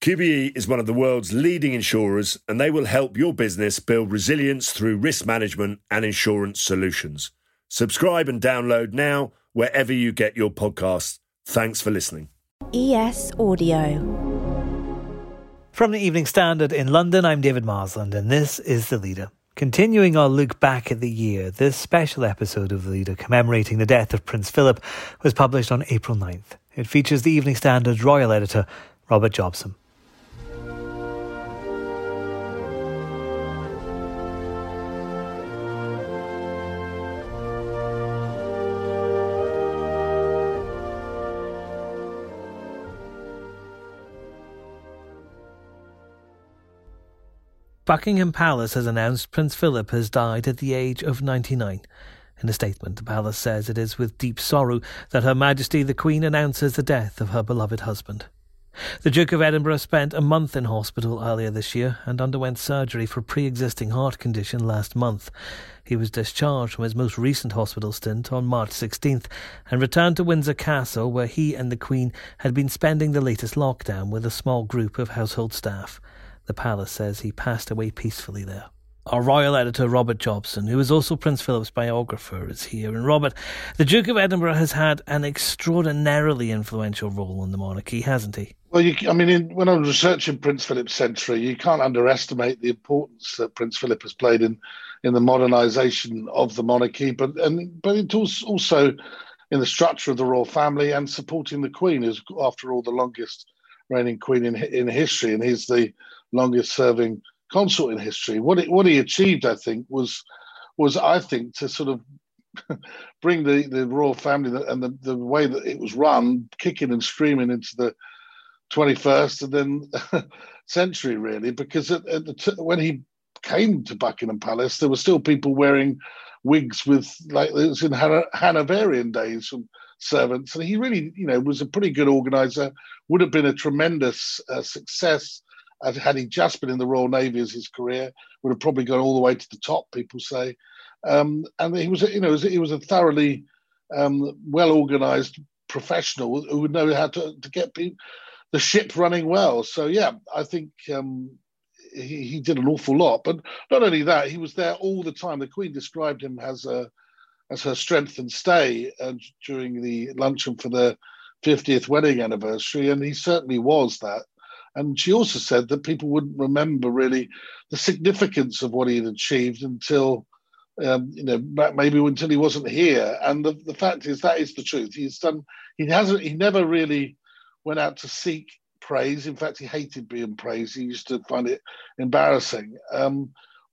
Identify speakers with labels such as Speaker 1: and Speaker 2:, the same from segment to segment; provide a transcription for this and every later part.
Speaker 1: QBE is one of the world's leading insurers and they will help your business build resilience through risk management and insurance solutions. Subscribe and download now wherever you get your podcasts. Thanks for listening.
Speaker 2: ES Audio.
Speaker 3: From the Evening Standard in London, I'm David Marsland, and this is The Leader. Continuing our look back at the year, this special episode of The Leader commemorating the death of Prince Philip was published on April 9th. It features the Evening Standard's royal editor, Robert Jobson. Buckingham Palace has announced Prince Philip has died at the age of 99. In a statement, the palace says it is with deep sorrow that Her Majesty the Queen announces the death of her beloved husband. The Duke of Edinburgh spent a month in hospital earlier this year and underwent surgery for a pre existing heart condition last month. He was discharged from his most recent hospital stint on March 16th and returned to Windsor Castle, where he and the Queen had been spending the latest lockdown with a small group of household staff. The palace says he passed away peacefully there. Our royal editor, Robert Jobson, who is also Prince Philip's biographer, is here. And Robert, the Duke of Edinburgh has had an extraordinarily influential role in the monarchy, hasn't he?
Speaker 4: Well, you, I mean, in, when I was researching Prince Philip's century, you can't underestimate the importance that Prince Philip has played in in the modernisation of the monarchy, but and but it's also in the structure of the royal family and supporting the Queen, who's after all the longest reigning Queen in in history, and he's the longest serving consort in history. What it, what he achieved, I think, was was I think to sort of bring the, the royal family and the, the way that it was run, kicking and screaming into the 21st and then century, really, because at, at t- when he came to Buckingham Palace, there were still people wearing wigs with like it was in Hanoverian days from servants, and he really, you know, was a pretty good organizer. Would have been a tremendous uh, success had he just been in the Royal Navy as his career, would have probably gone all the way to the top. People say, um, and he was, you know, he was a thoroughly um, well organised professional who would know how to, to get the ship running well. So yeah, I think um, he, he did an awful lot. But not only that, he was there all the time. The Queen described him as a as her strength and stay uh, during the luncheon for the 50th wedding anniversary, and he certainly was that. And she also said that people wouldn't remember really the significance of what he had achieved until, um, you know, maybe until he wasn't here. And the, the fact is, that is the truth. He's done, he hasn't, he never really went out to seek praise. In fact, he hated being praised. He used to find it embarrassing. Um,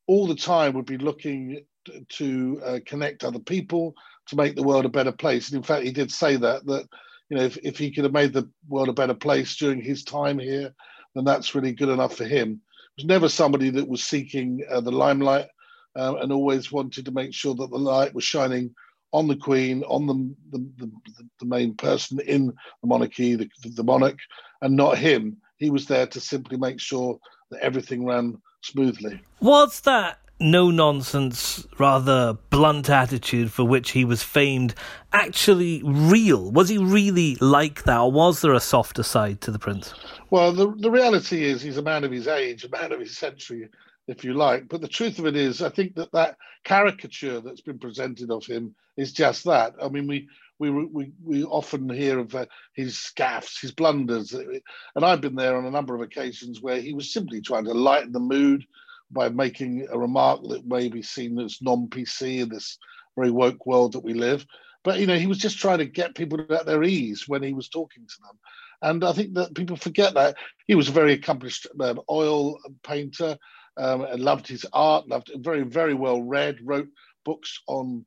Speaker 4: all the time would be looking to uh, connect other people to make the world a better place. And in fact, he did say that that you know, if, if he could have made the world a better place during his time here, then that's really good enough for him. He was never somebody that was seeking uh, the limelight uh, and always wanted to make sure that the light was shining on the Queen, on the the, the, the main person in the monarchy, the, the monarch, and not him. He was there to simply make sure that everything ran smoothly.
Speaker 3: What's that no nonsense, rather blunt attitude for which he was famed actually real? Was he really like that, or was there a softer side to the prince?
Speaker 4: Well, the, the reality is he's a man of his age, a man of his century, if you like. But the truth of it is, I think that that caricature that's been presented of him is just that. I mean, we we we, we often hear of uh, his scaffs, his blunders, and I've been there on a number of occasions where he was simply trying to lighten the mood by making a remark that may be seen as non-PC in this very woke world that we live. But you know, he was just trying to get people at their ease when he was talking to them. And I think that people forget that he was a very accomplished um, oil painter um, and loved his art, loved it, very, very well read, wrote books on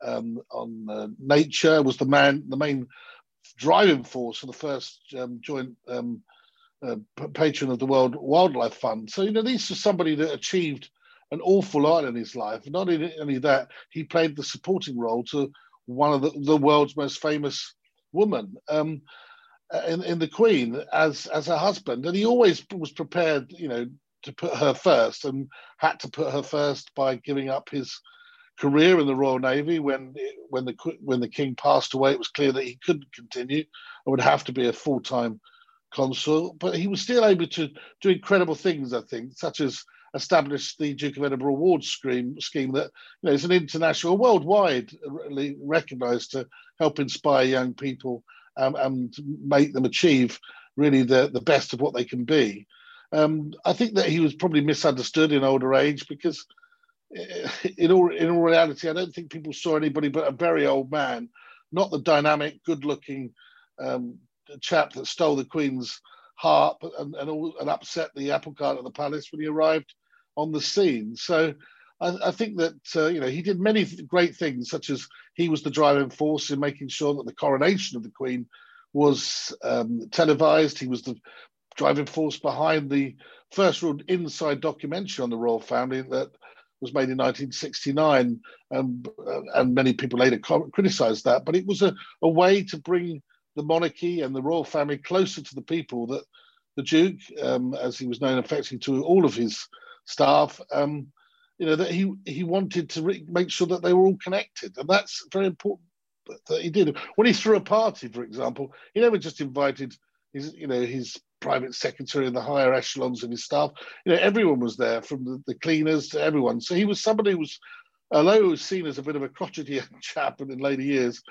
Speaker 4: um, on uh, nature, was the man, the main driving force for the first um, joint um, uh, patron of the World Wildlife Fund. So, you know, this is somebody that achieved an awful lot in his life. Not only that, he played the supporting role to one of the, the world's most famous women. Um, in, in the Queen as as her husband, and he always was prepared, you know, to put her first, and had to put her first by giving up his career in the Royal Navy. When when the when the King passed away, it was clear that he couldn't continue and would have to be a full time consul. But he was still able to do incredible things, I think, such as establish the Duke of Edinburgh Awards scheme, scheme that you know is an international, worldwide recognised to help inspire young people um, and make them achieve really the, the best of what they can be. Um, I think that he was probably misunderstood in older age because, eh, in all in all reality, I don't think people saw anybody but a very old man, not the dynamic, good-looking um, chap that stole the Queen's harp and and, all, and upset the apple cart at the palace when he arrived on the scene. So I, I think that uh, you know he did many great things, such as he was the driving force in making sure that the coronation of the Queen was um, televised. He was the driving force behind the first real inside documentary on the royal family that was made in 1969, and and many people later criticised that. But it was a, a way to bring the monarchy and the royal family closer to the people that the Duke, um, as he was known affectionately to all of his staff, um, you know that he he wanted to re- make sure that they were all connected, and that's very important that he did. When he threw a party, for example, he never just invited his you know his private secretary and the higher echelons of his staff. You know, everyone was there, from the, the cleaners to everyone. So he was somebody who was, although he was seen as a bit of a crotchety chap in later years,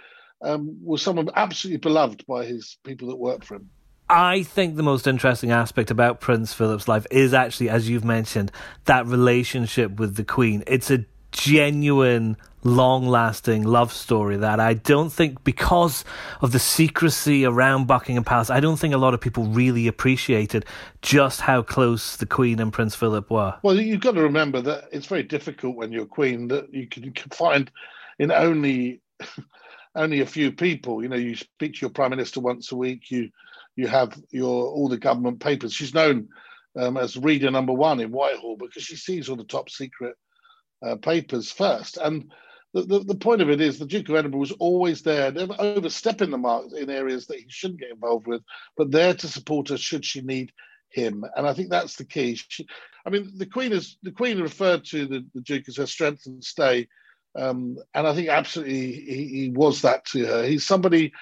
Speaker 4: um, was someone absolutely beloved by his people that worked for him.
Speaker 3: I think the most interesting aspect about Prince Philip's life is actually, as you've mentioned, that relationship with the Queen. It's a genuine, long lasting love story that I don't think, because of the secrecy around Buckingham Palace, I don't think a lot of people really appreciated just how close the Queen and Prince Philip were.
Speaker 4: Well, you've got to remember that it's very difficult when you're Queen that you can find in only. Only a few people. You know, you speak to your prime minister once a week. You you have your all the government papers. She's known um, as reader number one in Whitehall because she sees all the top secret uh, papers first. And the, the, the, point of it is the Duke of Edinburgh was always there, never overstepping the mark in areas that he shouldn't get involved with, but there to support her should she need him. And I think that's the key. She, I mean, the Queen is the Queen referred to the, the Duke as her strength and stay. Um, and I think absolutely he, he was that to her. He's somebody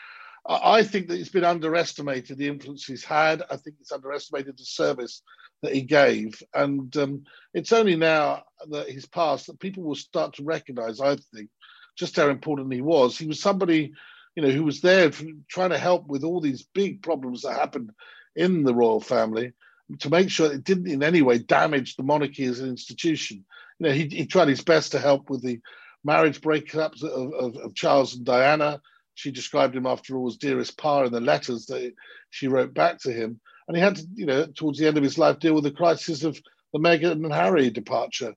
Speaker 4: I think that it's been underestimated the influence he's had. I think it's underestimated the service that he gave, and um, it's only now that he's passed that people will start to recognise. I think just how important he was. He was somebody, you know, who was there trying to help with all these big problems that happened in the royal family to make sure it didn't in any way damage the monarchy as an institution. You know, he, he tried his best to help with the marriage breakups of, of, of Charles and Diana she described him after all as dearest pa in the letters that she wrote back to him. And he had to, you know, towards the end of his life, deal with the crisis of the Meghan and Harry departure.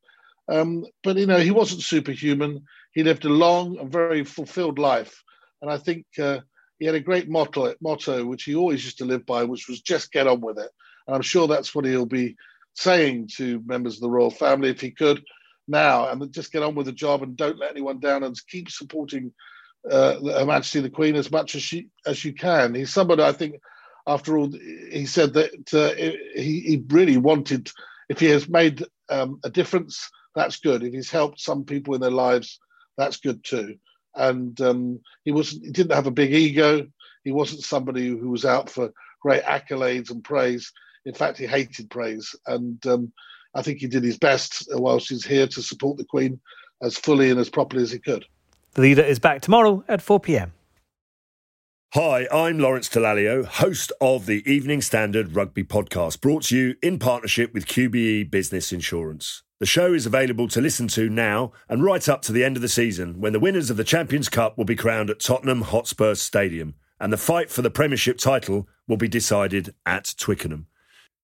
Speaker 4: Um, but, you know, he wasn't superhuman. He lived a long and very fulfilled life. And I think uh, he had a great motto, motto, which he always used to live by, which was just get on with it. And I'm sure that's what he'll be saying to members of the royal family if he could now, and just get on with the job and don't let anyone down and keep supporting uh, Her Majesty the Queen as much as she as you can. He's somebody I think, after all, he said that uh, he, he really wanted. If he has made um, a difference, that's good. If he's helped some people in their lives, that's good too. And um, he wasn't. he didn't have a big ego. He wasn't somebody who was out for great accolades and praise. In fact, he hated praise, and um, I think he did his best whilst he's here to support the Queen as fully and as properly as he could.
Speaker 3: The leader is back tomorrow at 4 pm.
Speaker 1: Hi, I'm Lawrence Dallaglio, host of the Evening Standard Rugby Podcast, brought to you in partnership with QBE Business Insurance. The show is available to listen to now and right up to the end of the season when the winners of the Champions Cup will be crowned at Tottenham Hotspur Stadium and the fight for the Premiership title will be decided at Twickenham.